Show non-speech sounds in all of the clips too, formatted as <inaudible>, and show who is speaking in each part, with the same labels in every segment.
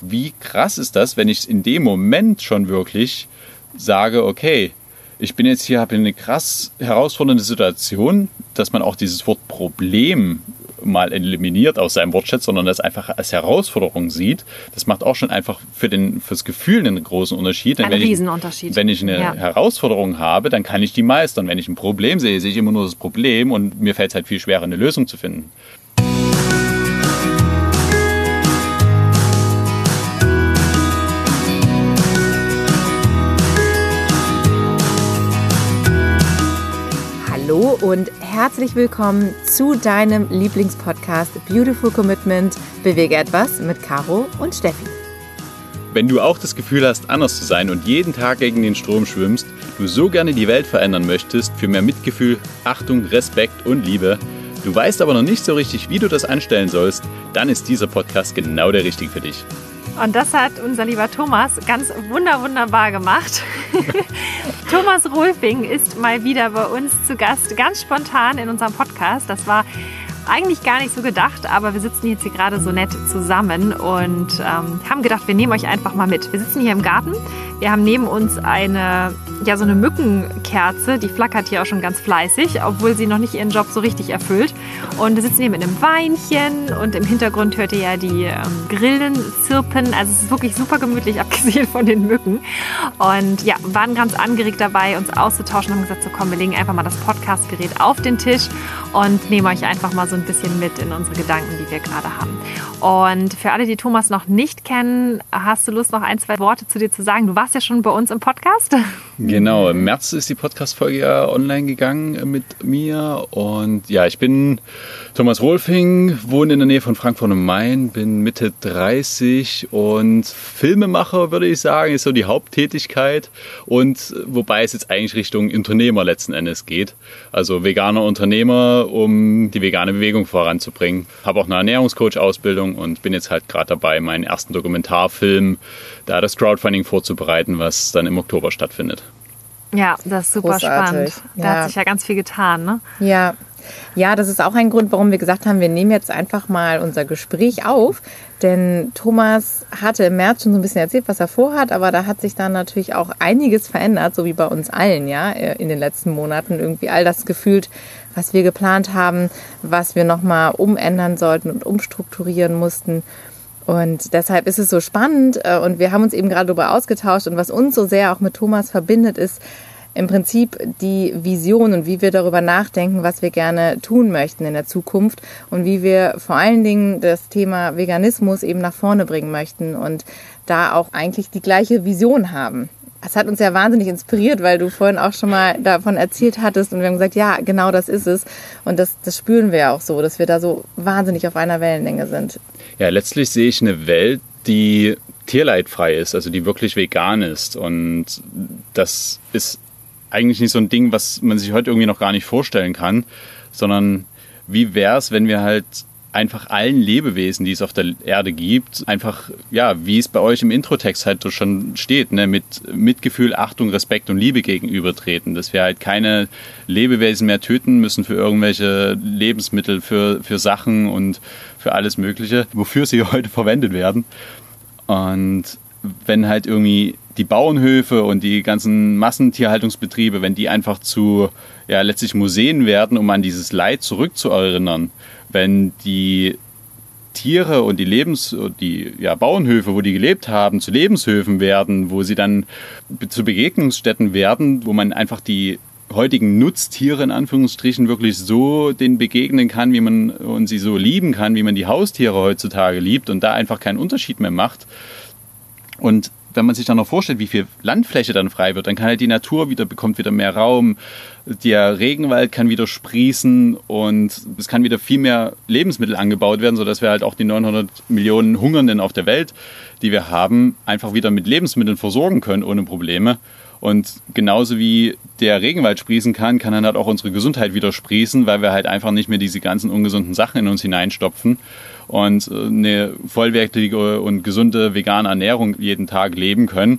Speaker 1: wie krass ist das, wenn ich in dem Moment schon wirklich sage, okay, ich bin jetzt hier, habe eine krass herausfordernde Situation, dass man auch dieses Wort Problem mal eliminiert aus seinem Wortschatz, sondern das einfach als Herausforderung sieht. Das macht auch schon einfach für den, fürs Gefühl einen großen Unterschied.
Speaker 2: Ein Riesenunterschied.
Speaker 1: Ich, wenn ich eine ja. Herausforderung habe, dann kann ich die meistern. Wenn ich ein Problem sehe, sehe ich immer nur das Problem und mir fällt es halt viel schwerer, eine Lösung zu finden.
Speaker 2: Hallo und herzlich willkommen zu deinem Lieblingspodcast Beautiful Commitment Bewege etwas mit Caro und Steffi.
Speaker 1: Wenn du auch das Gefühl hast, anders zu sein und jeden Tag gegen den Strom schwimmst, du so gerne die Welt verändern möchtest für mehr Mitgefühl, Achtung, Respekt und Liebe, du weißt aber noch nicht so richtig, wie du das anstellen sollst, dann ist dieser Podcast genau der richtige für dich.
Speaker 2: Und das hat unser lieber Thomas ganz wunder wunderbar gemacht. <laughs> Thomas Rolfing ist mal wieder bei uns zu Gast, ganz spontan in unserem Podcast. Das war eigentlich gar nicht so gedacht, aber wir sitzen jetzt hier gerade so nett zusammen und ähm, haben gedacht, wir nehmen euch einfach mal mit. Wir sitzen hier im Garten. Wir haben neben uns eine, ja, so eine Mückenkerze, die flackert hier auch schon ganz fleißig, obwohl sie noch nicht ihren Job so richtig erfüllt. Und wir sitzen hier mit einem Weinchen und im Hintergrund hört ihr ja die ähm, Grillen zirpen. Also es ist wirklich super gemütlich, <laughs> abgesehen von den Mücken. Und ja, waren ganz angeregt dabei, uns auszutauschen und haben gesagt, so komm, wir legen einfach mal das Podcastgerät auf den Tisch und nehmen euch einfach mal so ein bisschen mit in unsere Gedanken, die wir gerade haben. Und für alle, die Thomas noch nicht kennen, hast du Lust, noch ein, zwei Worte zu dir zu sagen? Du warst ja schon bei uns im Podcast.
Speaker 1: Genau, im März ist die Podcast-Folge ja online gegangen mit mir. Und ja, ich bin Thomas Rolfing, wohne in der Nähe von Frankfurt am Main, bin Mitte 30 und Filmemacher, würde ich sagen, ist so die Haupttätigkeit. Und wobei es jetzt eigentlich Richtung Unternehmer letzten Endes geht. Also veganer Unternehmer, um die vegane Bewegung voranzubringen. Habe auch eine Ernährungscoach-Ausbildung und bin jetzt halt gerade dabei, meinen ersten Dokumentarfilm, da das Crowdfunding vorzubereiten, was dann im Oktober stattfindet.
Speaker 2: Ja, das ist super Großartig. spannend. Da ja. hat sich ja ganz viel getan, ne?
Speaker 3: Ja, ja, das ist auch ein Grund, warum wir gesagt haben, wir nehmen jetzt einfach mal unser Gespräch auf. Denn Thomas hatte im März schon so ein bisschen erzählt, was er vorhat, aber da hat sich dann natürlich auch einiges verändert, so wie bei uns allen, ja, in den letzten Monaten. Irgendwie all das gefühlt, was wir geplant haben, was wir nochmal umändern sollten und umstrukturieren mussten. Und deshalb ist es so spannend äh, und wir haben uns eben gerade darüber ausgetauscht und was uns so sehr auch mit Thomas verbindet, ist, im Prinzip die Vision und wie wir darüber nachdenken, was wir gerne tun möchten in der Zukunft und wie wir vor allen Dingen das Thema Veganismus eben nach vorne bringen möchten und da auch eigentlich die gleiche Vision haben. Das hat uns ja wahnsinnig inspiriert, weil du vorhin auch schon mal davon erzählt hattest und wir haben gesagt, ja, genau das ist es. Und das, das spüren wir ja auch so, dass wir da so wahnsinnig auf einer Wellenlänge sind.
Speaker 1: Ja, letztlich sehe ich eine Welt, die tierleidfrei ist, also die wirklich vegan ist. Und das ist eigentlich nicht so ein Ding, was man sich heute irgendwie noch gar nicht vorstellen kann, sondern wie wäre es, wenn wir halt einfach allen Lebewesen, die es auf der Erde gibt, einfach, ja, wie es bei euch im Introtext halt schon steht, ne, mit Mitgefühl, Achtung, Respekt und Liebe gegenübertreten, dass wir halt keine Lebewesen mehr töten müssen für irgendwelche Lebensmittel, für, für Sachen und für alles Mögliche, wofür sie <laughs> heute verwendet werden. Und wenn halt irgendwie die Bauernhöfe und die ganzen Massentierhaltungsbetriebe, wenn die einfach zu ja, letztlich Museen werden, um an dieses Leid zurückzuerinnern, wenn die Tiere und die Lebens die ja, Bauernhöfe, wo die gelebt haben, zu Lebenshöfen werden, wo sie dann zu Begegnungsstätten werden, wo man einfach die heutigen Nutztiere in Anführungsstrichen wirklich so den begegnen kann, wie man und sie so lieben kann, wie man die Haustiere heutzutage liebt und da einfach keinen Unterschied mehr macht. Und wenn man sich dann noch vorstellt, wie viel Landfläche dann frei wird, dann kann halt die Natur wieder, bekommt wieder mehr Raum, der Regenwald kann wieder sprießen und es kann wieder viel mehr Lebensmittel angebaut werden, sodass wir halt auch die 900 Millionen Hungernden auf der Welt, die wir haben, einfach wieder mit Lebensmitteln versorgen können ohne Probleme. Und genauso wie der Regenwald sprießen kann, kann dann halt auch unsere Gesundheit wieder sprießen, weil wir halt einfach nicht mehr diese ganzen ungesunden Sachen in uns hineinstopfen und äh, eine vollwertige und gesunde vegane Ernährung jeden Tag leben können.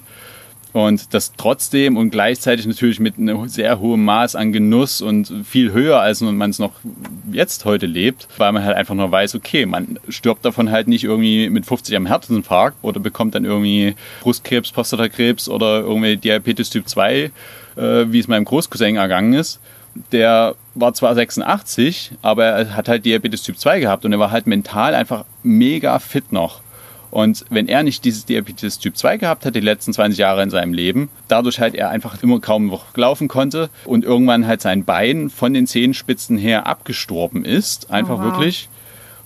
Speaker 1: Und das trotzdem und gleichzeitig natürlich mit einem sehr hohem Maß an Genuss und viel höher, als man es noch jetzt heute lebt, weil man halt einfach nur weiß, okay, man stirbt davon halt nicht irgendwie mit 50 am Herzinfarkt oder bekommt dann irgendwie Brustkrebs, Prostatakrebs oder irgendwie Diabetes Typ 2, äh, wie es meinem Großcousin ergangen ist. Der war zwar 86, aber er hat halt Diabetes Typ 2 gehabt und er war halt mental einfach mega fit noch. Und wenn er nicht dieses Diabetes Typ 2 gehabt hat, die letzten 20 Jahre in seinem Leben, dadurch halt er einfach immer kaum noch laufen konnte und irgendwann halt sein Bein von den Zehenspitzen her abgestorben ist, einfach oh, wow. wirklich.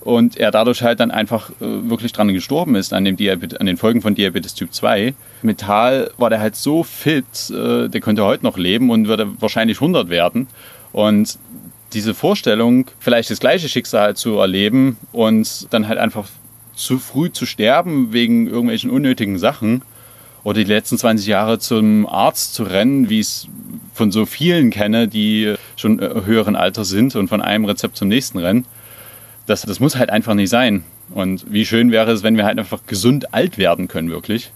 Speaker 1: Und er dadurch halt dann einfach äh, wirklich dran gestorben ist an, dem Diabet an den Folgen von Diabetes Typ 2. Mental war der halt so fit, äh, der könnte heute noch leben und würde wahrscheinlich 100 werden. Und diese Vorstellung, vielleicht das gleiche Schicksal zu erleben und dann halt einfach zu früh zu sterben wegen irgendwelchen unnötigen Sachen oder die letzten 20 Jahre zum Arzt zu rennen, wie ich es von so vielen kenne, die schon äh, höheren Alter sind und von einem Rezept zum nächsten rennen. Das, das muss halt einfach nicht sein. Und wie schön wäre es, wenn wir halt einfach gesund alt werden können, wirklich.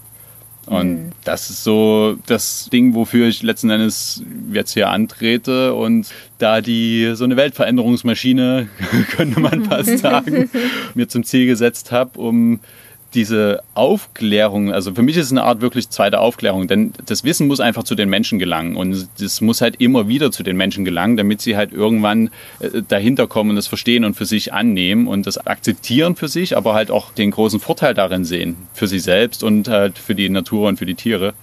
Speaker 1: Und mhm. das ist so das Ding, wofür ich letzten Endes jetzt hier antrete und da die so eine Weltveränderungsmaschine, <laughs> könnte man fast <laughs> sagen, mir zum Ziel gesetzt habe, um diese Aufklärung, also für mich ist es eine Art wirklich zweite Aufklärung, denn das Wissen muss einfach zu den Menschen gelangen und das muss halt immer wieder zu den Menschen gelangen, damit sie halt irgendwann äh, dahinter kommen und das verstehen und für sich annehmen und das akzeptieren für sich, aber halt auch den großen Vorteil darin sehen, für sich selbst und halt für die Natur und für die Tiere.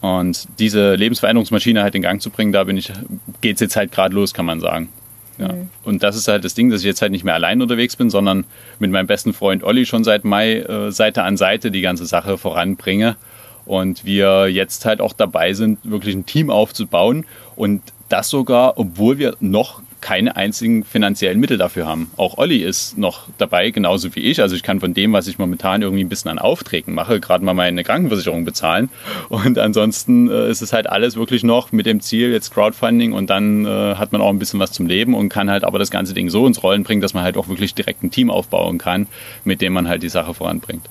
Speaker 1: Und diese Lebensveränderungsmaschine halt in Gang zu bringen, da bin ich, geht's jetzt halt gerade los, kann man sagen. Ja. Mhm. Und das ist halt das Ding, dass ich jetzt halt nicht mehr allein unterwegs bin, sondern mit meinem besten Freund Olli schon seit Mai äh, Seite an Seite die ganze Sache voranbringe. Und wir jetzt halt auch dabei sind, wirklich ein Team aufzubauen. Und das sogar, obwohl wir noch keine einzigen finanziellen Mittel dafür haben. Auch Olli ist noch dabei, genauso wie ich. Also ich kann von dem, was ich momentan irgendwie ein bisschen an Aufträgen mache, gerade mal meine Krankenversicherung bezahlen. Und ansonsten äh, ist es halt alles wirklich noch mit dem Ziel jetzt Crowdfunding und dann äh, hat man auch ein bisschen was zum Leben und kann halt aber das ganze Ding so ins Rollen bringen, dass man halt auch wirklich direkt ein Team aufbauen kann, mit dem man halt die Sache voranbringt.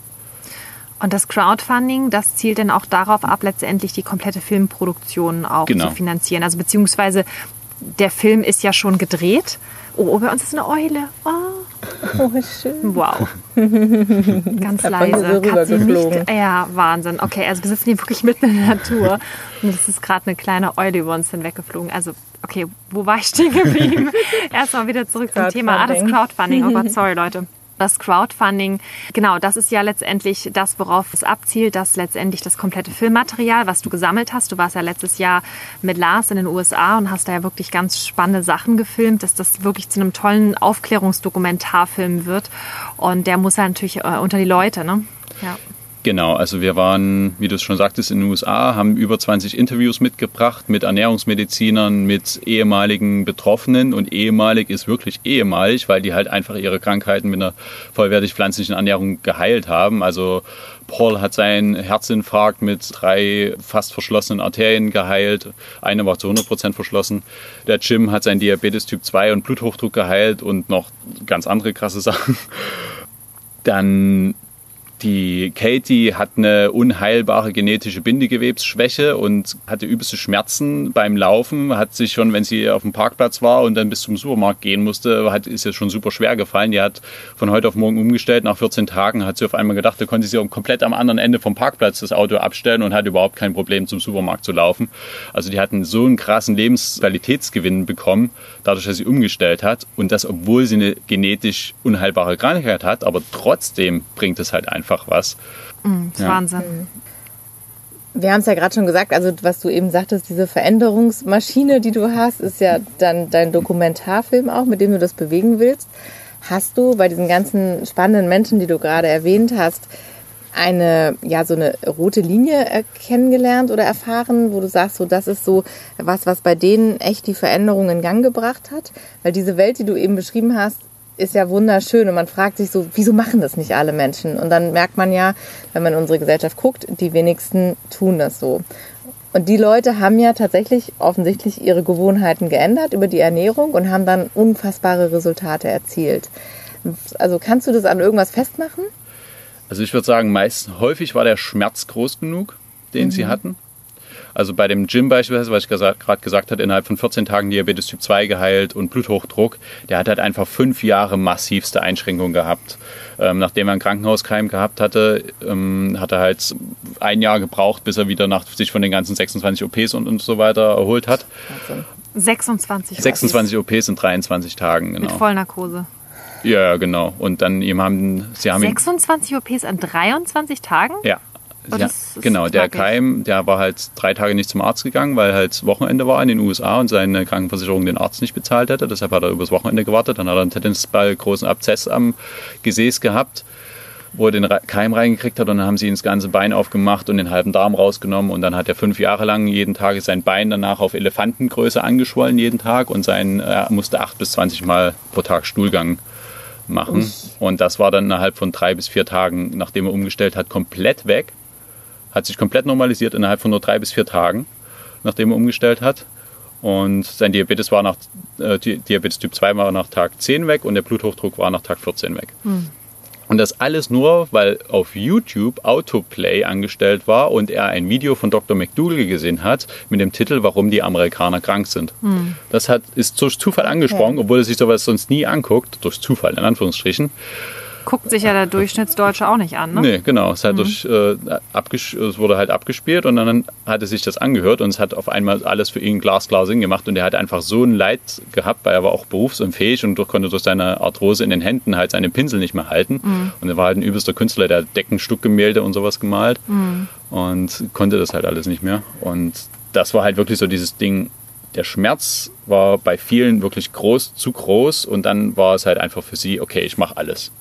Speaker 2: Und das Crowdfunding, das zielt dann auch darauf ab, letztendlich die komplette Filmproduktion auch genau. zu finanzieren. Also beziehungsweise der Film ist ja schon gedreht. Oh, bei uns ist eine Eule. Oh, <laughs> oh schön. Wow. <laughs> Ganz leise. Katze nicht. Ja, Wahnsinn. Okay, also wir sitzen hier wirklich mitten in der Natur. Und es ist gerade eine kleine Eule über uns hinweggeflogen. Also, okay, wo war ich stehen geblieben? <laughs> Erstmal wieder zurück zum Thema. Ah, das Crowdfunding. Oh Gott, sorry, Leute das Crowdfunding, genau, das ist ja letztendlich das, worauf es abzielt, dass letztendlich das komplette Filmmaterial, was du gesammelt hast, du warst ja letztes Jahr mit Lars in den USA und hast da ja wirklich ganz spannende Sachen gefilmt, dass das wirklich zu einem tollen Aufklärungsdokumentarfilm wird und der muss ja natürlich äh, unter die Leute, ne?
Speaker 1: Ja. Genau, also wir waren, wie du es schon sagtest, in den USA, haben über 20 Interviews mitgebracht mit Ernährungsmedizinern, mit ehemaligen Betroffenen und ehemalig ist wirklich ehemalig, weil die halt einfach ihre Krankheiten mit einer vollwertig pflanzlichen Ernährung geheilt haben. Also Paul hat seinen Herzinfarkt mit drei fast verschlossenen Arterien geheilt. Eine war zu 100 Prozent verschlossen. Der Jim hat seinen Diabetes Typ 2 und Bluthochdruck geheilt und noch ganz andere krasse <laughs> Sachen. Dann die Katie hat eine unheilbare genetische Bindegewebsschwäche und hatte übelste Schmerzen beim Laufen. Hat sich schon, wenn sie auf dem Parkplatz war und dann bis zum Supermarkt gehen musste, hat, ist ihr schon super schwer gefallen. Die hat von heute auf morgen umgestellt. Nach 14 Tagen hat sie auf einmal gedacht, da konnte sie komplett am anderen Ende vom Parkplatz das Auto abstellen und hat überhaupt kein Problem zum Supermarkt zu laufen. Also die hatten so einen krassen Lebensqualitätsgewinn bekommen, dadurch, dass sie umgestellt hat. Und das, obwohl sie eine genetisch unheilbare Krankheit hat, aber trotzdem bringt es halt einfach was.
Speaker 2: Mhm, ja. Wahnsinn. Mhm.
Speaker 3: Wir haben es ja gerade schon gesagt, also was du eben sagtest, diese Veränderungsmaschine, die du hast, ist ja dann dein Dokumentarfilm auch, mit dem du das bewegen willst. Hast du bei diesen ganzen spannenden Menschen, die du gerade erwähnt hast, eine, ja, so eine rote Linie kennengelernt oder erfahren, wo du sagst, so, das ist so was, was bei denen echt die Veränderung in Gang gebracht hat? Weil diese Welt, die du eben beschrieben hast, ist ja wunderschön und man fragt sich so, wieso machen das nicht alle Menschen? Und dann merkt man ja, wenn man in unsere Gesellschaft guckt, die wenigsten tun das so. Und die Leute haben ja tatsächlich offensichtlich ihre Gewohnheiten geändert über die Ernährung und haben dann unfassbare Resultate erzielt. Also kannst du das an irgendwas festmachen?
Speaker 1: Also ich würde sagen, meist häufig war der Schmerz groß genug den sie hatten. Also bei dem Jim beispielsweise, was ich gerade gesagt habe, innerhalb von 14 Tagen Diabetes Typ 2 geheilt und Bluthochdruck, der hat halt einfach fünf Jahre massivste Einschränkungen gehabt. Ähm, nachdem er einen Krankenhauskeim gehabt hatte, ähm, hat er halt ein Jahr gebraucht, bis er wieder nach, sich von den ganzen 26 OPs und, und so weiter erholt hat.
Speaker 2: 26.
Speaker 1: 26 OPs in 23 Tagen, genau.
Speaker 2: Mit Vollnarkose.
Speaker 1: Ja, genau. Und dann ihm haben, sie haben ihn,
Speaker 2: 26 OPs an 23 Tagen?
Speaker 1: ja.
Speaker 2: Oh, ist
Speaker 1: genau, der. Keim, der war halt drei Tage nicht zum Arzt gegangen, weil halt Wochenende war in den USA und seine Krankenversicherung den Arzt nicht bezahlt hätte. Deshalb hat er übers Wochenende gewartet. Dann hat er einen Tennisball großen Abzess am Gesäß gehabt, wo er den Keim reingekriegt hat und dann haben sie ihm das ganze Bein aufgemacht und den halben Darm rausgenommen und dann hat er fünf Jahre lang jeden Tag sein Bein danach auf Elefantengröße angeschwollen jeden Tag und sein, er musste acht bis 20 Mal pro Tag Stuhlgang machen. Und das war dann innerhalb von drei bis vier Tagen, nachdem er umgestellt hat, komplett weg. Hat sich komplett normalisiert innerhalb von nur drei bis vier Tagen, nachdem er umgestellt hat. Und sein Diabetes war nach äh, Di- Diabetes Typ 2 war nach Tag 10 weg und der Bluthochdruck war nach Tag 14 weg. Und das alles nur, weil auf YouTube Autoplay angestellt war und er ein Video von Dr. McDougall gesehen hat mit dem Titel Warum die Amerikaner krank sind. Das hat, ist durch Zufall angesprochen, obwohl er sich sowas sonst nie anguckt, durch Zufall in Anführungsstrichen.
Speaker 2: Guckt sich ja der Durchschnittsdeutsche auch nicht an, ne?
Speaker 1: Nee, genau. Es, hat durch, äh, es wurde halt abgespielt und dann hat er sich das angehört und es hat auf einmal alles für ihn glasklar Sinn gemacht und er hat einfach so ein Leid gehabt, weil er war auch berufsunfähig und durch, konnte durch seine Arthrose in den Händen halt seine Pinsel nicht mehr halten. Und er war halt ein übelster Künstler, der hat Deckenstuckgemälde und sowas gemalt und konnte das halt alles nicht mehr. Und das war halt wirklich so dieses Ding, der Schmerz war bei vielen wirklich groß, zu groß und dann war es halt einfach für sie, okay, ich mache alles.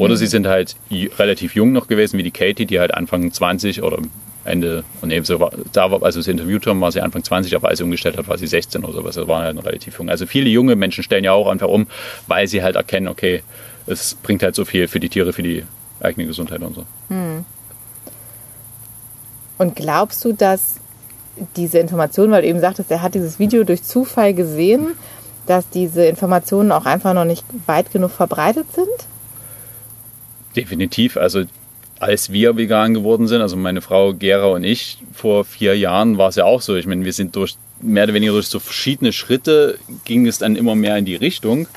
Speaker 1: Oder sie sind halt relativ jung noch gewesen, wie die Katie, die halt Anfang 20 oder Ende, und nee, so war, da war, als wir sie interviewt haben, war sie Anfang 20, aber als sie umgestellt hat, war sie 16 oder sowas. Das waren halt relativ jung. Also viele junge Menschen stellen ja auch einfach um, weil sie halt erkennen, okay, es bringt halt so viel für die Tiere, für die eigene Gesundheit und so.
Speaker 3: Und glaubst du, dass diese Informationen, weil du eben sagtest, er hat dieses Video durch Zufall gesehen, dass diese Informationen auch einfach noch nicht weit genug verbreitet sind?
Speaker 1: Definitiv. Also als wir vegan geworden sind, also meine Frau Gera und ich, vor vier Jahren war es ja auch so. Ich meine, wir sind durch mehr oder weniger durch so verschiedene Schritte ging es dann immer mehr in die Richtung.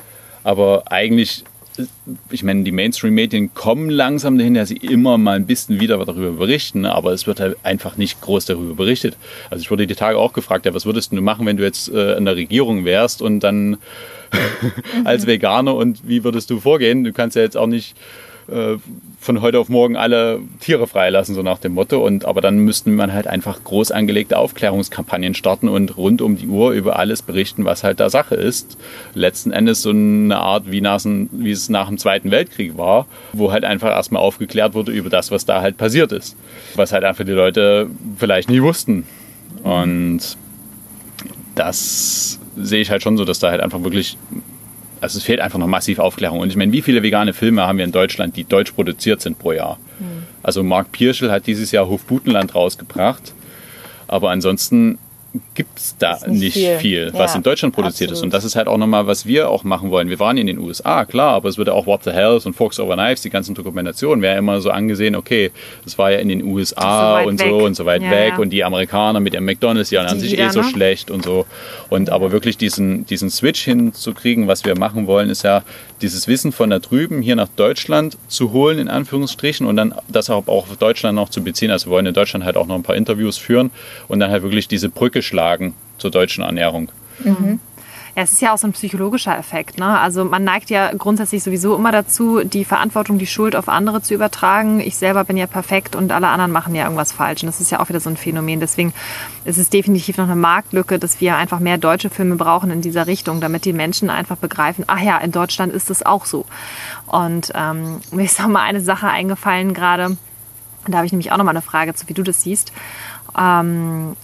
Speaker 1: Aber eigentlich, ich meine, die Mainstream-Medien kommen langsam dahin, dass sie immer mal ein bisschen wieder darüber berichten, aber es wird halt einfach nicht groß darüber berichtet. Also ich wurde die Tage auch gefragt, ja, was würdest du machen, wenn du jetzt äh, in der Regierung wärst und dann <laughs> als Veganer und wie würdest du vorgehen? Du kannst ja jetzt auch nicht äh, von heute auf morgen alle Tiere freilassen, so nach dem Motto. Und, aber dann müssten man halt einfach groß angelegte Aufklärungskampagnen starten und rund um die Uhr über alles berichten, was halt da Sache ist. Letzten Endes so eine Art, wie, nach, wie es nach dem Zweiten Weltkrieg war, wo halt einfach erstmal aufgeklärt wurde über das, was da halt passiert ist. Was halt einfach die Leute vielleicht nie wussten. Und das sehe ich halt schon so, dass da halt einfach wirklich also es fehlt einfach noch massiv Aufklärung. Und ich meine, wie viele vegane Filme haben wir in Deutschland, die deutsch produziert sind pro Jahr? Also Mark Pirschel hat dieses Jahr Hofbutenland rausgebracht. Aber ansonsten gibt es da
Speaker 3: Ist nicht
Speaker 1: nicht,
Speaker 3: viel.
Speaker 1: viel, was
Speaker 3: Ja,
Speaker 1: in Deutschland produziert ist.
Speaker 3: absolut.
Speaker 1: Und das ist halt auch nochmal, was wir auch machen wollen. Wir waren in den USA, klar, aber es wird ja auch What the Hells und Fox Over Knives, die ganzen Dokumentationen, wäre ja immer so angesehen, okay, das war ja in den USA
Speaker 2: weit
Speaker 1: und
Speaker 2: weg.
Speaker 1: so und so weit
Speaker 2: Ja,
Speaker 1: weg
Speaker 2: ja.
Speaker 1: und die Amerikaner mit ihrem McDonalds, die ernähren
Speaker 2: Die
Speaker 1: sich eh so
Speaker 2: ne?
Speaker 1: schlecht und so. Und aber wirklich diesen, diesen Switch hinzukriegen, was wir machen wollen, ist ja dieses Wissen von da drüben hier nach Deutschland zu holen, in Anführungsstrichen, und dann das auch auch auf Deutschland noch zu beziehen. Also wir wollen in Deutschland halt auch noch ein paar Interviews führen und dann halt wirklich diese Brücke schlagen zur deutschen Ernährung.
Speaker 2: Ja, es ist ja auch so ein psychologischer Effekt. Ne? Also man neigt ja grundsätzlich sowieso immer dazu, die Verantwortung, die Schuld auf andere zu übertragen. Ich selber bin ja perfekt und alle anderen machen ja irgendwas falsch. Und das ist ja auch wieder so ein Phänomen. Deswegen ist es definitiv noch eine Marktlücke, dass wir einfach mehr deutsche Filme brauchen in dieser Richtung, damit die Menschen einfach begreifen, ach ja, in Deutschland ist es auch so. Und ähm, <laughs> mir ist noch mal eine Sache eingefallen gerade. Da habe ich nämlich auch noch mal eine Frage zu, wie du das siehst. Ähm,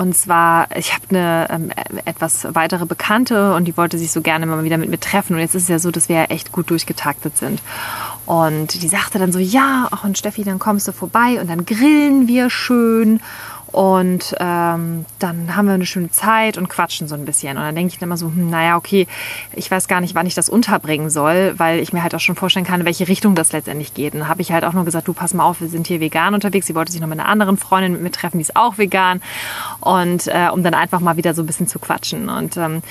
Speaker 2: und zwar, ich habe eine ähm, etwas weitere Bekannte und die wollte sich so gerne mal wieder mit mir treffen. Und jetzt ist es ja so, dass wir ja echt gut durchgetaktet sind. Und die sagte dann so, ja, ach und Steffi, dann kommst du vorbei und dann grillen wir schön. Und ähm, dann haben wir eine schöne Zeit und quatschen so ein bisschen. Und dann denke ich dann immer so, hm, naja, okay, ich weiß gar nicht, wann ich das unterbringen soll, weil ich mir halt auch schon vorstellen kann, in welche Richtung das letztendlich geht. Und dann habe ich halt auch nur gesagt, du pass mal auf, wir sind hier vegan unterwegs. Sie wollte sich noch mit einer anderen Freundin mit mir treffen, die ist auch vegan. Und äh, um dann einfach mal wieder so ein bisschen zu quatschen. Und ähm,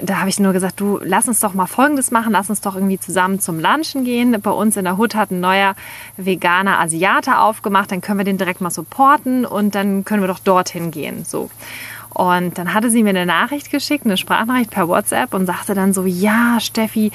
Speaker 2: da habe ich nur gesagt, du lass uns doch mal Folgendes machen, lass uns doch irgendwie zusammen zum Lunchen gehen. Bei uns in der Hut hat ein neuer veganer Asiate aufgemacht, dann können wir den direkt mal supporten und dann können wir doch dorthin gehen. So. Und dann hatte sie mir eine Nachricht geschickt, eine Sprachnachricht per WhatsApp und sagte dann so, ja, Steffi,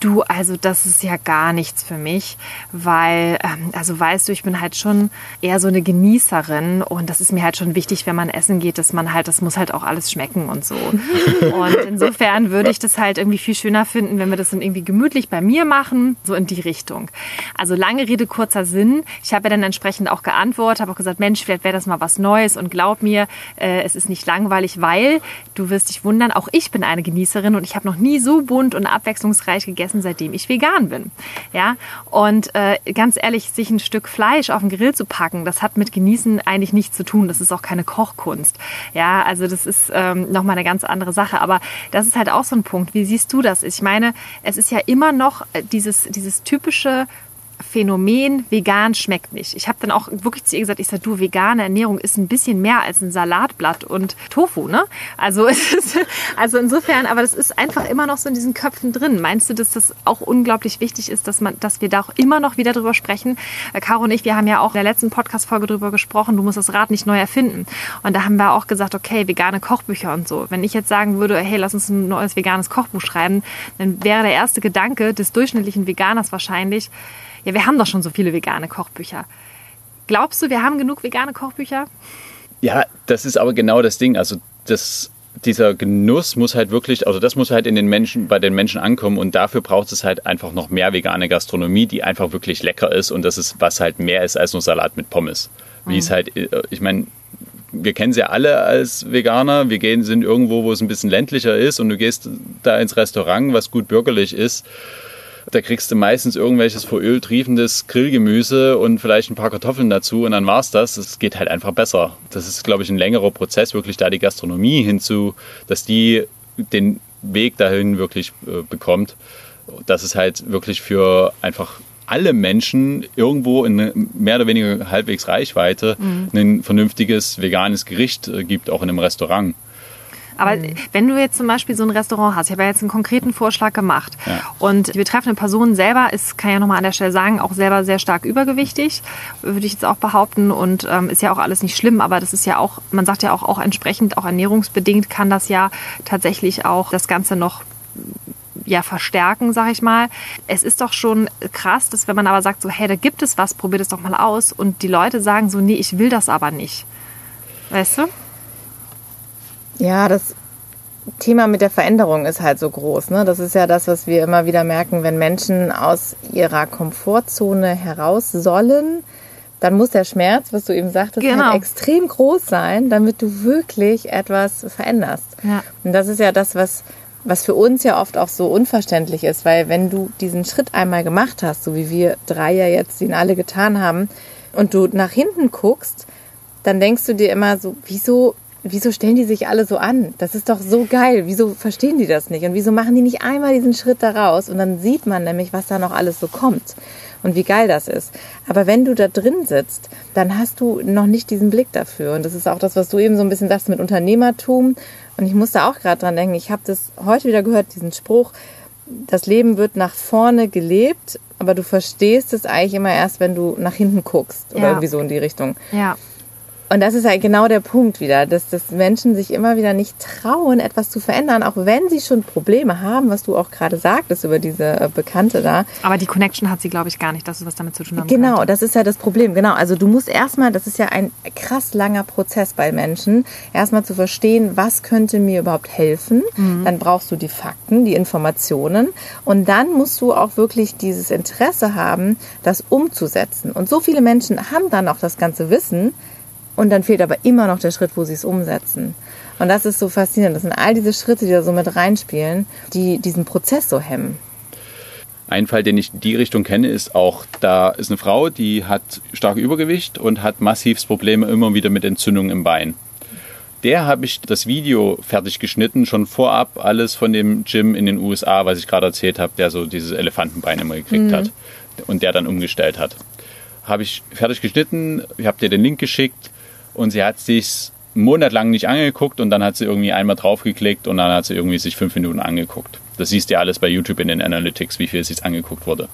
Speaker 2: du, also das ist ja gar nichts für mich, weil, ähm, also weißt du, ich bin halt schon eher so eine Genießerin und das ist mir halt schon wichtig, wenn man essen geht, dass man halt, das muss halt auch alles schmecken und so. <laughs> und insofern würde ich das halt irgendwie viel schöner finden, wenn wir das dann irgendwie gemütlich bei mir machen, so in die Richtung. Also lange Rede, kurzer Sinn. Ich habe ja dann entsprechend auch geantwortet, habe auch gesagt, Mensch, vielleicht wäre das mal was Neues und glaub mir, äh, es ist nicht langweilig langweilig, weil du wirst dich wundern, auch ich bin eine Genießerin und ich habe noch nie so bunt und abwechslungsreich gegessen, seitdem ich vegan bin. Ja, und äh, ganz ehrlich, sich ein Stück Fleisch auf den Grill zu packen, das hat mit Genießen eigentlich nichts zu tun. Das ist auch keine Kochkunst. Ja, also das ist ähm, nochmal eine ganz andere Sache. Aber das ist halt auch so ein Punkt. Wie siehst du das? Ich meine, es ist ja immer noch äh, dieses, dieses typische Phänomen, vegan schmeckt nicht. Ich habe dann auch wirklich zu ihr gesagt, ich sage, du, vegane Ernährung ist ein bisschen mehr als ein Salatblatt und Tofu, ne? Also <laughs> es ist, also insofern, aber das ist einfach immer noch so in diesen Köpfen drin. Meinst du, dass das auch unglaublich wichtig ist, dass man, dass wir da auch immer noch wieder drüber sprechen? Äh, Caro und ich, wir haben ja auch in der letzten Podcast-Folge drüber gesprochen, du musst das Rad nicht neu erfinden. Und da haben wir auch gesagt, okay, vegane Kochbücher und so. Wenn ich jetzt sagen würde, hey, lass uns ein neues veganes Kochbuch schreiben, dann wäre der erste Gedanke des durchschnittlichen Veganers wahrscheinlich, ja, wir haben doch schon so viele vegane Kochbücher. Glaubst du, wir haben genug vegane Kochbücher?
Speaker 1: Ja, das ist aber genau das Ding. Also das, dieser Genuss muss halt wirklich, also das muss halt in den Menschen, bei den Menschen ankommen und dafür braucht es halt einfach noch mehr vegane Gastronomie, die einfach wirklich lecker ist und das ist, was halt mehr ist als nur Salat mit Pommes. Wie mhm. es halt, äh, ich meine, wir kennen sie alle als Veganer. Wir gehen, sind irgendwo, wo es ein bisschen ländlicher ist und du gehst da ins Restaurant, was gut bürgerlich ist da kriegst du meistens irgendwelches vor Öl triefendes Grillgemüse und vielleicht ein paar Kartoffeln dazu und dann war's das. Es geht halt einfach besser. Das ist, glaube ich, ein längerer Prozess, wirklich da die Gastronomie hinzu, dass die den Weg dahin wirklich äh, bekommt. Dass es halt wirklich für einfach alle Menschen irgendwo in mehr oder weniger halbwegs Reichweite mhm. ein vernünftiges veganes Gericht äh, gibt, auch in einem Restaurant.
Speaker 2: Aber mhm. wenn du jetzt zum Beispiel so ein Restaurant hast, ich habe ja jetzt einen konkreten Vorschlag gemacht ja. und die betreffende Person selber ist, kann ja nochmal an der Stelle sagen, auch selber sehr stark übergewichtig, würde ich jetzt auch behaupten und ähm, ist ja auch alles nicht schlimm, aber das ist ja auch, man sagt ja auch, auch entsprechend, auch ernährungsbedingt kann das ja tatsächlich auch das Ganze noch ja, verstärken, sag ich mal. Es ist doch schon krass, dass wenn man aber sagt, so, hey, da gibt es was, probier das doch mal aus und die Leute sagen so, nee, ich will das aber nicht. Weißt du?
Speaker 3: Ja, das Thema mit der Veränderung ist halt so groß. Ne? Das ist ja das, was wir immer wieder merken, wenn Menschen aus ihrer Komfortzone heraus sollen, dann muss der Schmerz, was du eben sagtest, halt genau. halt extrem groß sein, damit du wirklich etwas veränderst. Ja. Und das ist ja das, was, was für uns ja oft auch so unverständlich ist, weil wenn du diesen Schritt einmal gemacht hast, so wie wir drei ja jetzt ihn alle getan haben, und du nach hinten guckst, dann denkst du dir immer so, wieso wieso stellen die sich alle so an? Das ist doch so geil. Wieso verstehen die das nicht? Und wieso machen die nicht einmal diesen Schritt da raus? Und dann sieht man nämlich, was da noch alles so kommt und wie geil das ist. Aber wenn du da drin sitzt, dann hast du noch nicht diesen Blick dafür. Und das ist auch das, was du eben so ein bisschen sagst mit Unternehmertum. Und ich musste auch gerade dran denken, ich habe das heute wieder gehört, diesen Spruch, das Leben wird nach vorne gelebt, aber du verstehst es eigentlich immer erst, wenn du nach hinten guckst oder ja. irgendwie so in die Richtung.
Speaker 2: Ja.
Speaker 3: Und das ist halt genau der Punkt wieder, dass, dass Menschen sich immer wieder nicht trauen, etwas zu verändern, auch wenn sie schon Probleme haben, was du auch gerade sagtest über diese äh, Bekannte da.
Speaker 2: Aber die Connection hat sie, glaube ich, gar nicht, dass es was damit zu tun hat.
Speaker 3: Genau, das ist ja das Problem. Genau, also du musst erstmal, das ist ja ein krass langer Prozess bei Menschen, erstmal zu verstehen, was könnte mir überhaupt helfen. Mhm. Dann brauchst du die Fakten, die Informationen und dann musst du auch wirklich dieses Interesse haben, das umzusetzen. Und so viele Menschen haben dann auch das ganze Wissen, und dann fehlt aber immer noch der Schritt, wo sie es umsetzen. Und das ist so faszinierend. Das sind all diese Schritte, die da so mit reinspielen, die diesen Prozess so hemmen.
Speaker 1: Ein Fall, den ich in die Richtung kenne, ist auch, da ist eine Frau, die hat stark Übergewicht und hat massivst Probleme immer wieder mit Entzündungen im Bein. Der habe ich das Video fertig geschnitten, schon vorab alles von dem Gym in den USA, was ich gerade erzählt habe, der so dieses Elefantenbein immer gekriegt hat und der dann umgestellt hat. Habe ich fertig geschnitten, ich habe dir den Link geschickt und sie hat sich monatelang nicht angeguckt und dann hat sie irgendwie einmal draufgeklickt und dann hat sie irgendwie sich fünf Minuten angeguckt. Das siehst du ja alles bei YouTube in den Analytics, wie viel sie angeguckt wurde.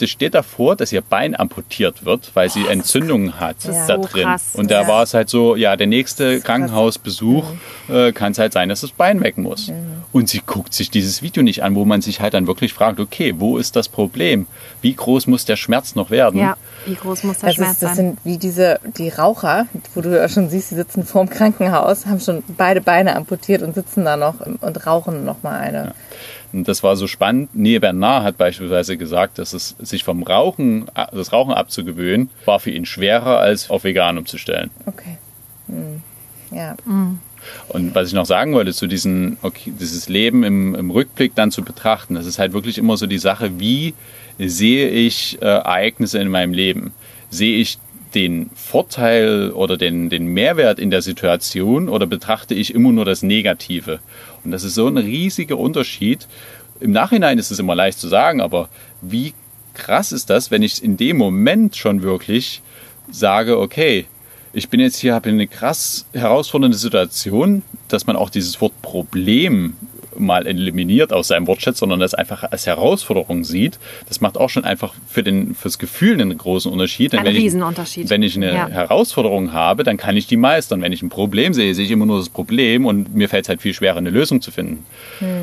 Speaker 1: Das steht davor, dass ihr Bein amputiert wird, weil sie Entzündungen hat
Speaker 2: ist
Speaker 1: da drin.
Speaker 2: krass.
Speaker 1: Und da
Speaker 3: Ja.
Speaker 1: war es halt so, ja, der nächste Krankenhausbesuch äh, kann es halt sein, dass das Bein weg muss. Und sie guckt sich dieses Video nicht an, wo man sich halt dann wirklich fragt, okay, wo ist das Problem? Wie groß muss der Schmerz noch werden?
Speaker 2: Ja, wie groß muss der
Speaker 3: Das,
Speaker 2: Schmerz
Speaker 3: ist, das
Speaker 2: sein?
Speaker 3: sind wie diese, die Raucher, wo du ja schon siehst, die sitzen vorm Krankenhaus, haben schon beide Beine amputiert und sitzen da noch und rauchen noch mal eine.
Speaker 1: Und das war so spannend. Nia Bernard hat beispielsweise gesagt, dass es sich vom Rauchen, das Rauchen abzugewöhnen, war für ihn schwerer, als auf vegan umzustellen.
Speaker 3: Okay. Hm. Ja.
Speaker 1: Und was ich noch sagen wollte, zu diesen, okay, dieses Leben im, im Rückblick dann zu betrachten, das ist halt wirklich immer so die Sache, wie sehe ich äh, Ereignisse in meinem Leben? Sehe ich den Vorteil oder den, den Mehrwert in der Situation oder betrachte ich immer nur das Negative? Und das ist so ein riesiger Unterschied. Im Nachhinein ist es immer leicht zu sagen, aber wie krass ist das, wenn ich in dem Moment schon wirklich sage, okay, ich bin jetzt hier, habe eine krass herausfordernde Situation, dass man auch dieses Wort Problem mal eliminiert aus seinem Wortschatz, sondern das einfach als Herausforderung sieht. Das macht auch schon einfach für den, fürs Gefühl einen großen Unterschied. Denn
Speaker 2: Ein
Speaker 1: wenn
Speaker 2: Riesenunterschied.
Speaker 1: Ich, wenn ich eine
Speaker 2: Ja.
Speaker 1: Herausforderung habe, dann kann ich die meistern. Wenn ich ein Problem sehe, sehe ich immer nur das Problem und mir fällt es halt viel schwerer, eine Lösung zu finden.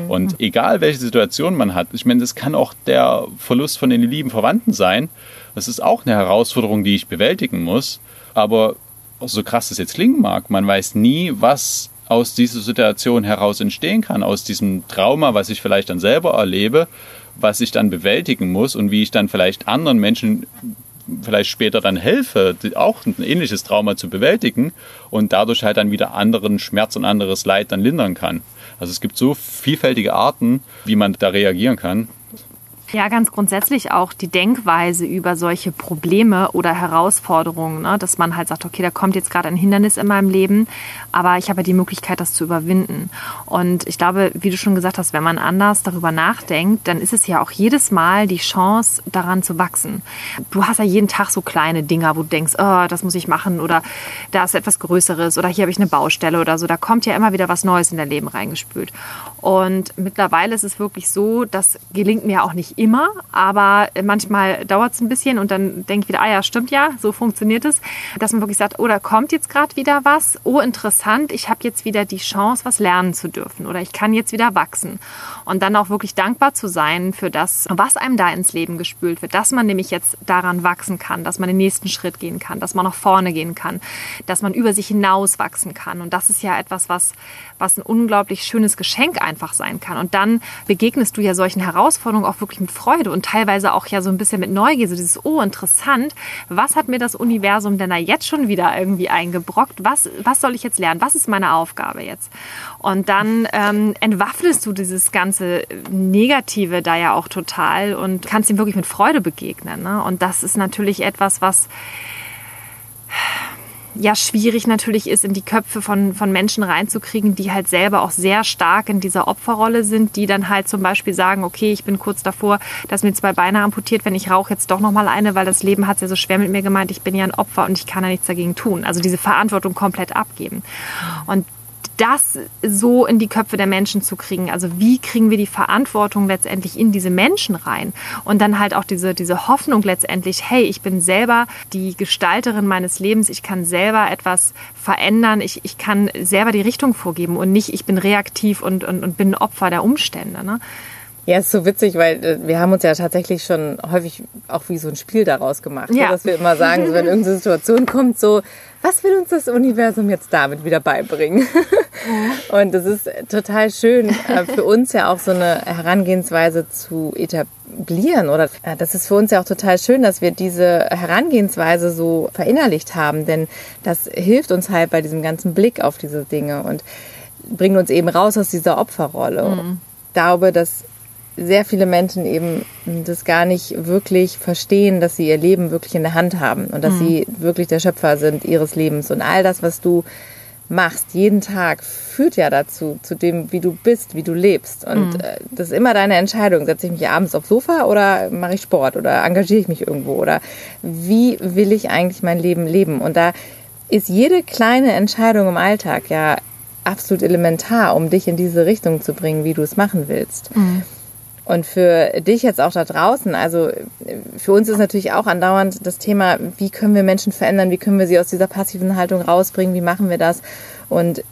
Speaker 1: Und egal, welche Situation man hat, ich meine, das kann auch der Verlust von den lieben Verwandten sein. Das ist auch eine Herausforderung, die ich bewältigen muss. Aber so krass das jetzt klingen mag, man weiß nie, was aus dieser Situation heraus entstehen kann, aus diesem Trauma, was ich vielleicht dann selber erlebe, was ich dann bewältigen muss und wie ich dann vielleicht anderen Menschen vielleicht später dann helfe, auch ein ähnliches Trauma zu bewältigen und dadurch halt dann wieder anderen Schmerz und anderes Leid dann lindern kann. Also es gibt so vielfältige Arten, wie man da reagieren kann.
Speaker 2: Ja, ganz grundsätzlich auch die Denkweise über solche Probleme oder Herausforderungen, ne? dass man halt sagt, okay, da kommt jetzt gerade ein Hindernis in meinem Leben, aber ich habe die Möglichkeit, das zu überwinden. Und ich glaube, wie du schon gesagt hast, wenn man anders darüber nachdenkt, dann ist es ja auch jedes Mal die Chance, daran zu wachsen. Du hast ja jeden Tag so kleine Dinger, wo du denkst, oh, das muss ich machen oder da ist etwas Größeres oder hier habe ich eine Baustelle oder so. Da kommt ja immer wieder was Neues in dein Leben reingespült. Und mittlerweile ist es wirklich so, das gelingt mir auch nicht immer, aber manchmal dauert es ein bisschen und dann denke ich wieder, ah ja, stimmt ja, so funktioniert es, dass man wirklich sagt, oh, da kommt jetzt gerade wieder was, oh, interessant, ich habe jetzt wieder die Chance, was lernen zu dürfen oder ich kann jetzt wieder wachsen. Und dann auch wirklich dankbar zu sein für das, was einem da ins Leben gespült wird, dass man nämlich jetzt daran wachsen kann, dass man den nächsten Schritt gehen kann, dass man nach vorne gehen kann, dass man über sich hinaus wachsen kann. Und das ist ja etwas, was, was ein unglaublich schönes Geschenk einfach sein kann. Und dann begegnest du ja solchen Herausforderungen auch wirklich mit Freude und teilweise auch ja so ein bisschen mit Neugier, so dieses, oh, interessant, was hat mir das Universum denn da jetzt schon wieder irgendwie eingebrockt? Was, was soll ich jetzt lernen? Was ist meine Aufgabe jetzt? Und dann ähm, entwaffnest du dieses ganze Negative da ja auch total und kannst ihm wirklich mit Freude begegnen. Ne? Und das ist natürlich etwas, was ja schwierig natürlich ist, in die Köpfe von, von Menschen reinzukriegen, die halt selber auch sehr stark in dieser Opferrolle sind, die dann halt zum Beispiel sagen, okay, ich bin kurz davor, dass mir zwei Beine amputiert, wenn ich rauche jetzt doch nochmal eine, weil das Leben hat es ja so schwer mit mir gemeint, ich bin ja ein Opfer und ich kann ja nichts dagegen tun. Also diese Verantwortung komplett abgeben. Und das so in die Köpfe der Menschen zu kriegen. Also wie kriegen wir die Verantwortung letztendlich in diese Menschen rein? Und dann halt auch diese, diese Hoffnung letztendlich, hey, ich bin selber die Gestalterin meines Lebens, ich kann selber etwas verändern, ich, ich kann selber die Richtung vorgeben und nicht, ich bin reaktiv und, und, und bin Opfer der Umstände. Ne?
Speaker 3: Ja, ist so witzig, weil äh, wir haben uns ja tatsächlich schon häufig auch wie so ein Spiel daraus gemacht.
Speaker 2: Ja.
Speaker 3: So, dass wir immer sagen, so, wenn <laughs> irgendeine Situation kommt, so, was will uns das Universum jetzt damit wieder beibringen? Und das ist total schön äh, für uns ja auch so eine Herangehensweise zu etablieren. Oder äh, das ist für uns ja auch total schön, dass wir diese Herangehensweise so verinnerlicht haben, denn das hilft uns halt bei diesem ganzen Blick auf diese Dinge und bringt uns eben raus aus dieser Opferrolle. Ich glaube, dass sehr viele Menschen eben das gar nicht wirklich verstehen, dass sie ihr Leben wirklich in der Hand haben und dass mhm. sie wirklich der Schöpfer sind ihres Lebens. Und all das, was du machst, jeden Tag, führt ja dazu, zu dem, wie du bist, wie du lebst. Und mhm. Äh, das ist immer deine Entscheidung. Setze ich mich abends aufs Sofa oder mache ich Sport oder engagiere ich mich irgendwo oder wie will ich eigentlich mein Leben leben? Und da ist jede kleine Entscheidung im Alltag ja absolut elementar, um dich in diese Richtung zu bringen, wie du es machen willst. Mhm. Und für dich jetzt auch da draußen, also für uns ist natürlich auch andauernd das Thema, wie können wir Menschen verändern, wie können wir sie aus dieser passiven Haltung rausbringen, wie machen wir das? Und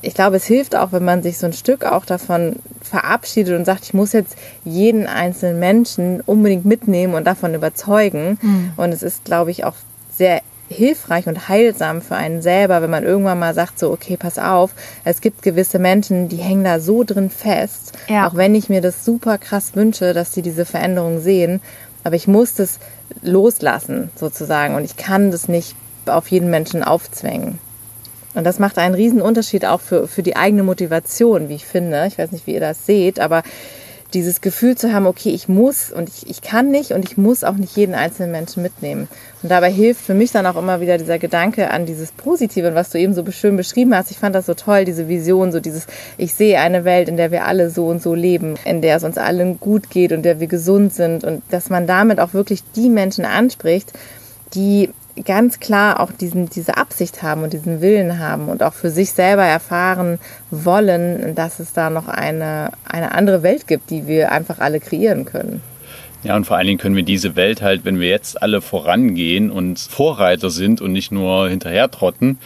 Speaker 3: ich glaube, es hilft auch, wenn man sich so ein Stück auch davon verabschiedet und sagt, ich muss jetzt jeden einzelnen Menschen unbedingt mitnehmen und davon überzeugen. Mhm. Und es ist, glaube ich, auch sehr hilfreich und heilsam für einen selber, wenn man irgendwann mal sagt, so, okay, pass auf, es gibt gewisse Menschen, die hängen da so drin fest, ja. auch wenn ich mir das super krass wünsche, dass sie diese Veränderung sehen, aber ich muss das loslassen, sozusagen, und ich kann das nicht auf jeden Menschen aufzwängen. Und das macht einen riesen Unterschied auch für, für die eigene Motivation, wie ich finde. Ich weiß nicht, wie ihr das seht, aber dieses Gefühl zu haben, okay, ich muss und ich, ich kann nicht und ich muss auch nicht jeden einzelnen Menschen mitnehmen. Und dabei hilft für mich dann auch immer wieder dieser Gedanke an dieses Positive, was du eben so schön beschrieben hast. Ich fand das so toll, diese Vision, so dieses, ich sehe eine Welt, in der wir alle so und so leben, in der es uns allen gut geht und der wir gesund sind und dass man damit auch wirklich die Menschen anspricht, die ganz klar auch diesen, diese Absicht haben und diesen Willen haben und auch für sich selber erfahren wollen, dass es da noch eine, eine andere Welt gibt, die wir einfach alle kreieren können.
Speaker 1: Ja, und vor allen Dingen können wir diese Welt halt, wenn wir jetzt alle vorangehen und Vorreiter sind und nicht nur hinterher trotten,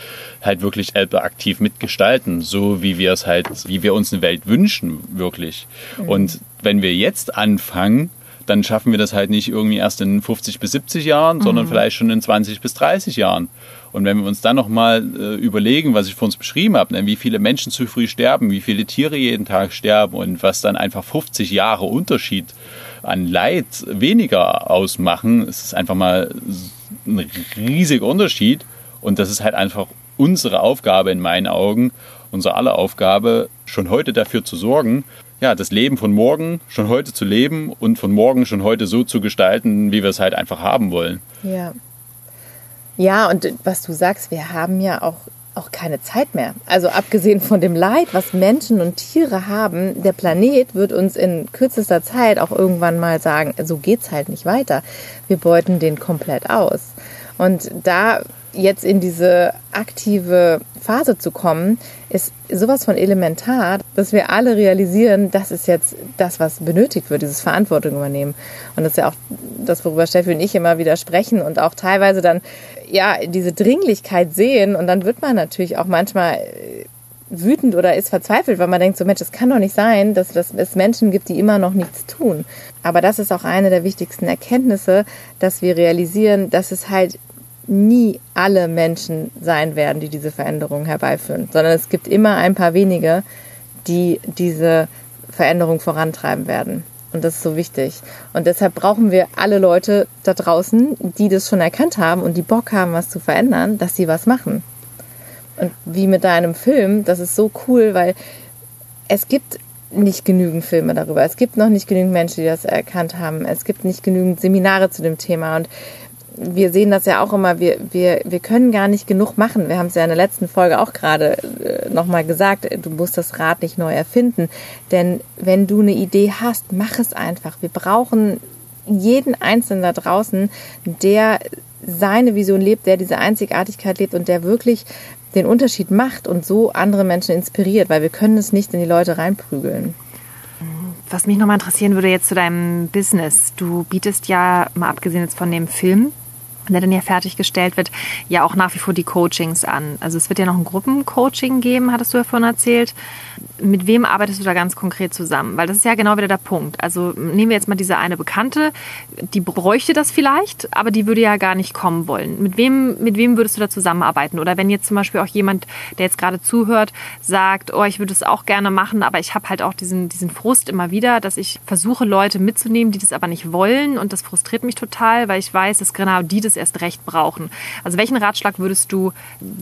Speaker 1: halt wirklich aktiv mitgestalten, so wie wir es halt, wie wir uns eine Welt wünschen, wirklich. Mhm. Und wenn wir jetzt anfangen, dann schaffen wir das halt nicht irgendwie erst in 50 bis 70 Jahren, sondern mhm. vielleicht schon in 20 bis 30 Jahren. Und wenn wir uns dann nochmal äh, überlegen, was ich vor uns beschrieben habe, ne, wie viele Menschen zu früh sterben, wie viele Tiere jeden Tag sterben und was dann einfach 50 Jahre Unterschied an Leid weniger ausmachen, ist es einfach mal ein riesiger Unterschied. Und das ist halt einfach unsere Aufgabe in meinen Augen, unsere aller Aufgabe, schon heute dafür zu sorgen, ja, das Leben von morgen schon heute zu leben und von morgen schon heute so zu gestalten, wie wir es halt einfach haben wollen.
Speaker 3: Ja. Ja, und was du sagst, wir haben ja auch, auch keine Zeit mehr. Also abgesehen von dem Leid, was Menschen und Tiere haben, der Planet wird uns in kürzester Zeit auch irgendwann mal sagen, so geht's halt nicht weiter. Wir beuten den komplett aus. Und da jetzt in diese aktive Phase zu kommen, ist sowas von elementar, dass wir alle realisieren, das ist jetzt das, was benötigt wird, dieses Verantwortung übernehmen. Und das ist ja auch das, worüber Steffi und ich immer wieder sprechen und auch teilweise dann, ja, diese Dringlichkeit sehen. Und dann wird man natürlich auch manchmal wütend oder ist verzweifelt, weil man denkt, so Mensch, es kann doch nicht sein, dass, dass es Menschen gibt, die immer noch nichts tun. Aber das ist auch eine der wichtigsten Erkenntnisse, dass wir realisieren, dass es halt nie alle Menschen sein werden, die diese Veränderung herbeiführen, sondern es gibt immer ein paar wenige, die diese Veränderung vorantreiben werden. Und das ist so wichtig. Und deshalb brauchen wir alle Leute da draußen, die das schon erkannt haben und die Bock haben, was zu verändern, dass sie was machen. Und wie mit deinem Film, das ist so cool, weil es gibt nicht genügend Filme darüber. Es gibt noch nicht genügend Menschen, die das erkannt haben. Es gibt nicht genügend Seminare zu dem Thema. Und wir sehen das ja auch immer, wir, wir, wir können gar nicht genug machen. Wir haben es ja in der letzten Folge auch gerade äh, nochmal gesagt, du musst das Rad nicht neu erfinden. Denn wenn du eine Idee hast, mach es einfach. Wir brauchen jeden Einzelnen da draußen, der seine Vision lebt, der diese Einzigartigkeit lebt und der wirklich den Unterschied macht und so andere Menschen inspiriert, weil wir können es nicht in die Leute reinprügeln.
Speaker 2: Was mich nochmal interessieren würde jetzt zu deinem Business. Du bietest ja, mal abgesehen jetzt von dem Film, der dann ja fertiggestellt wird, ja auch nach wie vor die Coachings an. Also es wird ja noch ein Gruppencoaching geben, hattest du ja vorhin erzählt. Mit wem arbeitest du da ganz konkret zusammen? Weil das ist ja genau wieder der Punkt. Also nehmen wir jetzt mal diese eine Bekannte, die bräuchte das vielleicht, aber die würde ja gar nicht kommen wollen. Mit wem, mit wem würdest du da zusammenarbeiten? Oder wenn jetzt zum Beispiel auch jemand, der jetzt gerade zuhört, sagt, oh, ich würde es auch gerne machen, aber ich habe halt auch diesen, diesen Frust immer wieder, dass ich versuche, Leute mitzunehmen, die das aber nicht wollen und das frustriert mich total, weil ich weiß, dass genau die das erst recht brauchen. Also welchen Ratschlag würdest du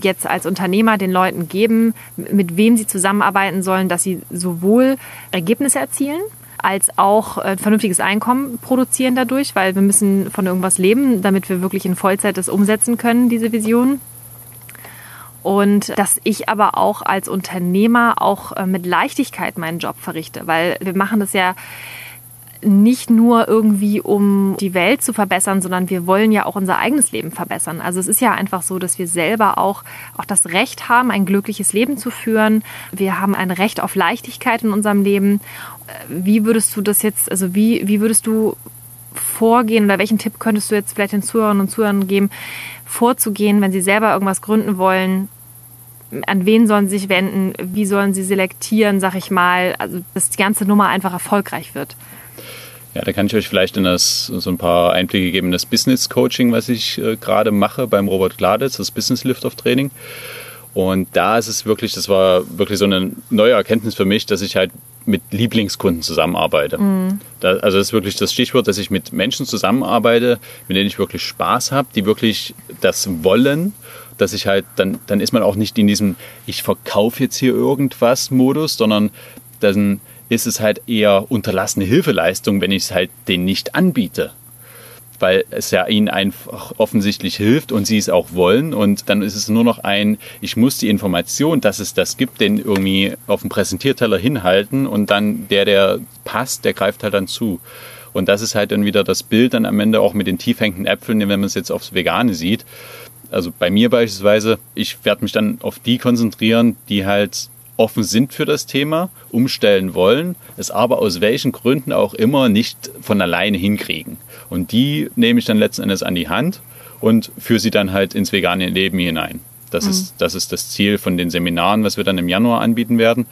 Speaker 2: jetzt als Unternehmer den Leuten geben, mit wem sie zusammenarbeiten sollen, dass sie sowohl Ergebnisse erzielen, als auch ein vernünftiges Einkommen produzieren dadurch, weil wir müssen von irgendwas leben, damit wir wirklich in Vollzeit das umsetzen können, diese Vision. Und dass ich aber auch als Unternehmer auch äh, mit Leichtigkeit meinen Job verrichte, weil wir machen das ja nicht nur irgendwie, um die Welt zu verbessern, sondern wir wollen ja auch unser eigenes Leben verbessern. Also es ist ja einfach so, dass wir selber auch, auch das Recht haben, ein glückliches Leben zu führen. Wir haben ein Recht auf Leichtigkeit in unserem Leben. Wie würdest du das jetzt, also wie, wie würdest du vorgehen oder welchen Tipp könntest du jetzt vielleicht den Zuhörern und Zuhörern geben, vorzugehen, wenn sie selber irgendwas gründen wollen, an wen sollen sie sich wenden, wie sollen sie selektieren, sag ich mal, also dass die ganze Nummer einfach erfolgreich wird.
Speaker 1: Ja, da kann ich euch vielleicht in das, so ein paar Einblicke geben in das Business Coaching, was ich äh, gerade mache beim Robert Gladitz, das Business Lift-Off Training. Und da ist es wirklich, das war wirklich so eine neue Erkenntnis für mich, dass ich halt mit Lieblingskunden zusammenarbeite. Mhm. Da, also das ist wirklich das Stichwort, dass ich mit Menschen zusammenarbeite, mit denen ich wirklich Spaß habe, die wirklich das wollen, dass ich halt, dann, dann ist man auch nicht in diesem, ich verkaufe jetzt hier irgendwas Modus, sondern dann ist es halt eher unterlassene Hilfeleistung, wenn ich es halt denen nicht anbiete. Weil es ja ihnen einfach offensichtlich hilft und sie es auch wollen. Und dann ist es nur noch ein, ich muss die Information, dass es das gibt, den irgendwie auf dem Präsentierteller hinhalten und dann der, der passt, der greift halt dann zu. Und das ist halt dann wieder das Bild dann am Ende auch mit den tiefhängenden Äpfeln, wenn man es jetzt aufs Vegane sieht. Also bei mir beispielsweise, ich werde mich dann auf die konzentrieren, die halt offen sind für das Thema, umstellen wollen, es aber aus welchen Gründen auch immer nicht von alleine hinkriegen. Und die nehme ich dann letzten Endes an die Hand und führe sie dann halt ins vegane Leben hinein. Das, mhm. ist, das ist das Ziel von den Seminaren, was wir dann im Januar anbieten werden.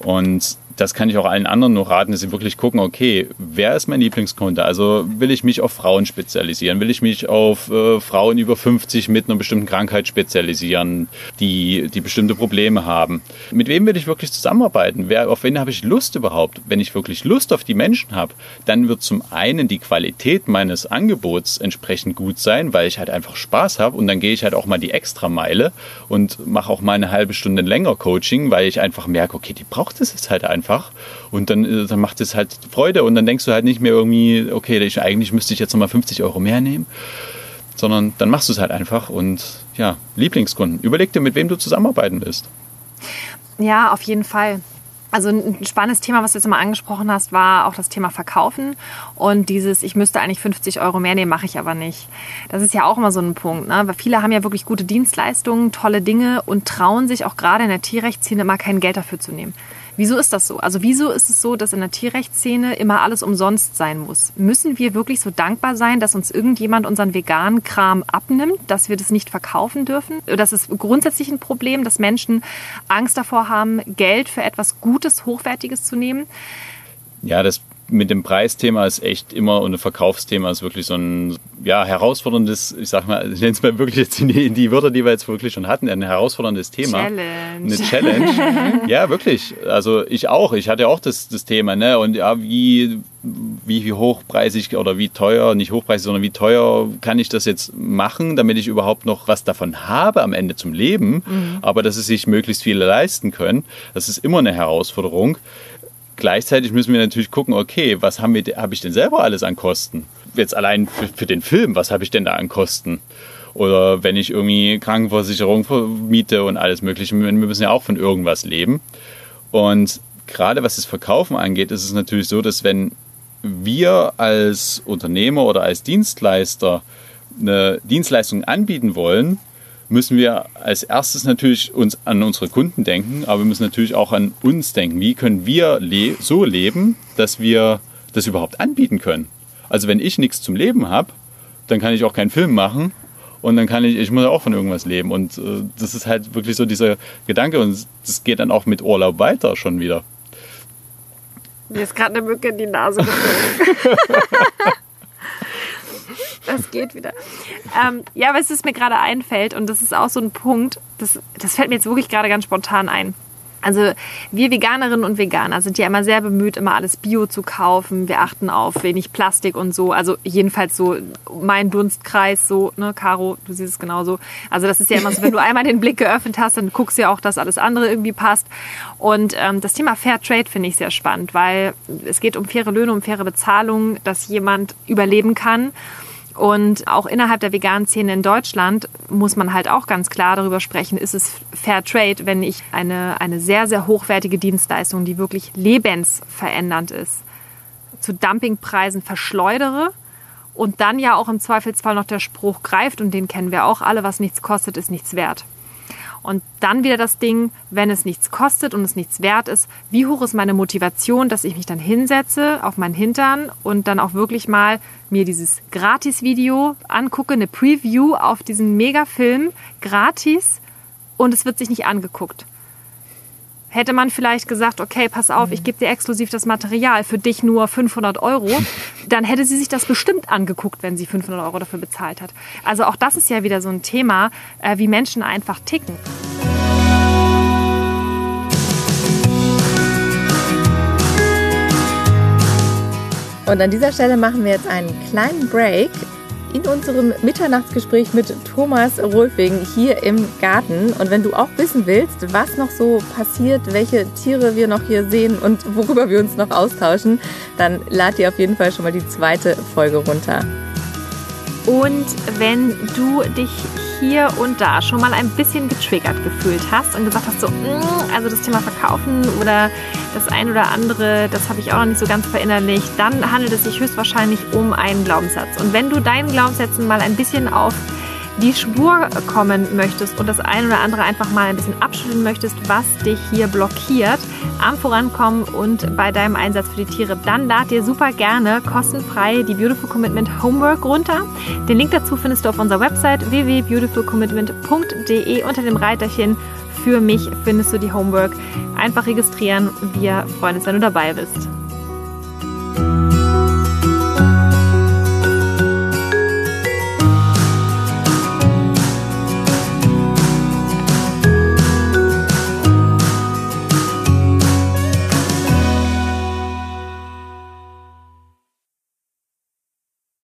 Speaker 1: Und das kann ich auch allen anderen nur raten, dass sie wirklich gucken, okay, wer ist mein Lieblingskunde? Also will ich mich auf Frauen spezialisieren? Will ich mich auf äh, Frauen über 50 mit einer bestimmten Krankheit spezialisieren, die, die bestimmte Probleme haben? Mit wem will ich wirklich zusammenarbeiten? Wer, auf wen habe ich Lust überhaupt? Wenn ich wirklich Lust auf die Menschen habe, dann wird zum einen die Qualität meines Angebots entsprechend gut sein, weil ich halt einfach Spaß habe und dann gehe ich halt auch mal die extra Meile und mache auch mal eine halbe Stunde länger Coaching, weil ich einfach merke, okay, die braucht es jetzt halt einfach einfach. Und dann, äh, dann macht es halt Freude und dann denkst du halt nicht mehr irgendwie, okay, ich, eigentlich müsste ich jetzt nochmal 50 Euro mehr nehmen, sondern dann machst du es halt einfach und ja, Lieblingskunden. Überleg dir, mit wem du zusammenarbeiten willst.
Speaker 2: Ja, auf jeden Fall. Also ein spannendes Thema, was du jetzt immer angesprochen hast, war auch das Thema Verkaufen und dieses, ich müsste eigentlich 50 Euro mehr nehmen, mache ich aber nicht. Das ist ja auch immer so ein Punkt, ne? weil viele haben ja wirklich gute Dienstleistungen, tolle Dinge und trauen sich auch gerade in der Tierrechtsszene immer kein Geld dafür zu nehmen. Wieso ist das so? Also wieso ist es so, dass in der Tierrechtsszene immer alles umsonst sein muss? Müssen wir wirklich so dankbar sein, dass uns irgendjemand unseren veganen Kram abnimmt, dass wir das nicht verkaufen dürfen? Das ist grundsätzlich ein Problem, dass Menschen Angst davor haben, Geld für etwas Gutes, Hochwertiges zu nehmen.
Speaker 1: Ja, das mit dem Preisthema ist echt immer und ein Verkaufsthema ist wirklich so ein ja, herausforderndes, ich sag mal, ich nenne es mal wirklich jetzt in die, in die Wörter, die wir jetzt wirklich schon hatten, ein herausforderndes Thema.
Speaker 2: Challenge.
Speaker 1: Eine Challenge. <laughs> ja, wirklich. Also ich auch. Ich hatte auch das, das Thema, ne? Und ja, wie, wie, wie hochpreisig oder wie teuer, nicht hochpreisig, sondern wie teuer kann ich das jetzt machen, damit ich überhaupt noch was davon habe am Ende zum Leben, mhm. aber dass es sich möglichst viele leisten können. Das ist immer eine Herausforderung. Gleichzeitig müssen wir natürlich gucken, okay, was haben wir, habe ich denn selber alles an Kosten? Jetzt allein für, für den Film, was habe ich denn da an Kosten? Oder wenn ich irgendwie Krankenversicherung miete und alles Mögliche, wir müssen ja auch von irgendwas leben. Und gerade was das Verkaufen angeht, ist es natürlich so, dass wenn wir als Unternehmer oder als Dienstleister eine Dienstleistung anbieten wollen, müssen wir als erstes natürlich uns an unsere Kunden denken, aber wir müssen natürlich auch an uns denken. Wie können wir le so leben, dass wir das überhaupt anbieten können? Also wenn ich nichts zum Leben habe, dann kann ich auch keinen Film machen und dann kann ich, ich muss auch von irgendwas leben. Und äh, das ist halt wirklich so dieser Gedanke und das geht dann auch mit Urlaub weiter schon wieder.
Speaker 2: Mir ist gerade eine Mücke in die Nase geflogen. <laughs> Das geht wieder. Ähm, ja, was es mir gerade einfällt, und das ist auch so ein Punkt, das, das fällt mir jetzt wirklich gerade ganz spontan ein. Also wir Veganerinnen und Veganer sind ja immer sehr bemüht, immer alles Bio zu kaufen. Wir achten auf wenig Plastik und so. Also jedenfalls so mein Dunstkreis, so, ne, Caro, du siehst es genauso. Also das ist ja immer so, wenn du <laughs> einmal den Blick geöffnet hast, dann guckst du ja auch, dass alles andere irgendwie passt. Und ähm, das Thema Fair Trade finde ich sehr spannend, weil es geht um faire Löhne, um faire Bezahlung, dass jemand überleben kann. Und auch innerhalb der veganen Szene in Deutschland muss man halt auch ganz klar darüber sprechen, ist es Fair Trade, wenn ich eine, eine sehr, sehr hochwertige Dienstleistung, die wirklich lebensverändernd ist, zu Dumpingpreisen verschleudere und dann ja auch im Zweifelsfall noch der Spruch greift und den kennen wir auch alle, was nichts kostet, ist nichts wert. Und dann wieder das Ding, wenn es nichts kostet und es nichts wert ist, wie hoch ist meine Motivation, dass ich mich dann hinsetze auf meinen Hintern und dann auch wirklich mal mir dieses Gratis-Video angucke, eine Preview auf diesen Megafilm gratis und es wird sich nicht angeguckt. Hätte man vielleicht gesagt, okay, pass auf, ich gebe dir exklusiv das Material, für dich nur 500 Euro, <laughs> dann hätte sie sich das bestimmt angeguckt, wenn sie 500 Euro dafür bezahlt hat. Also auch das ist ja wieder so ein Thema, äh, wie Menschen einfach ticken.
Speaker 3: Und an dieser Stelle machen wir jetzt einen kleinen Break in unserem Mitternachtsgespräch mit Thomas Rolfing hier im Garten. Und wenn du auch wissen willst, was noch so passiert, welche Tiere wir noch hier sehen und worüber wir uns noch austauschen, dann lad dir auf jeden Fall schon mal die zweite Folge runter.
Speaker 2: Und wenn du dich hier und da schon mal ein bisschen getriggert gefühlt hast und gesagt hast, so, mm, also das Thema Verkaufen oder das ein oder andere, das habe ich auch noch nicht so ganz verinnerlicht, dann handelt es sich höchstwahrscheinlich um einen Glaubenssatz. Und wenn du deinen Glaubenssätzen mal ein bisschen auf die Spur kommen möchtest und das ein oder andere einfach mal ein bisschen abschütteln möchtest, was dich hier blockiert am Vorankommen und bei deinem Einsatz für die Tiere, dann lad dir super gerne kostenfrei die Beautiful Commitment Homework runter. Den Link dazu findest du auf unserer Website www.beautifulcommitment.de unter dem Reiterchen für mich findest du die Homework. Einfach registrieren. Wir freuen uns, wenn du dabei bist.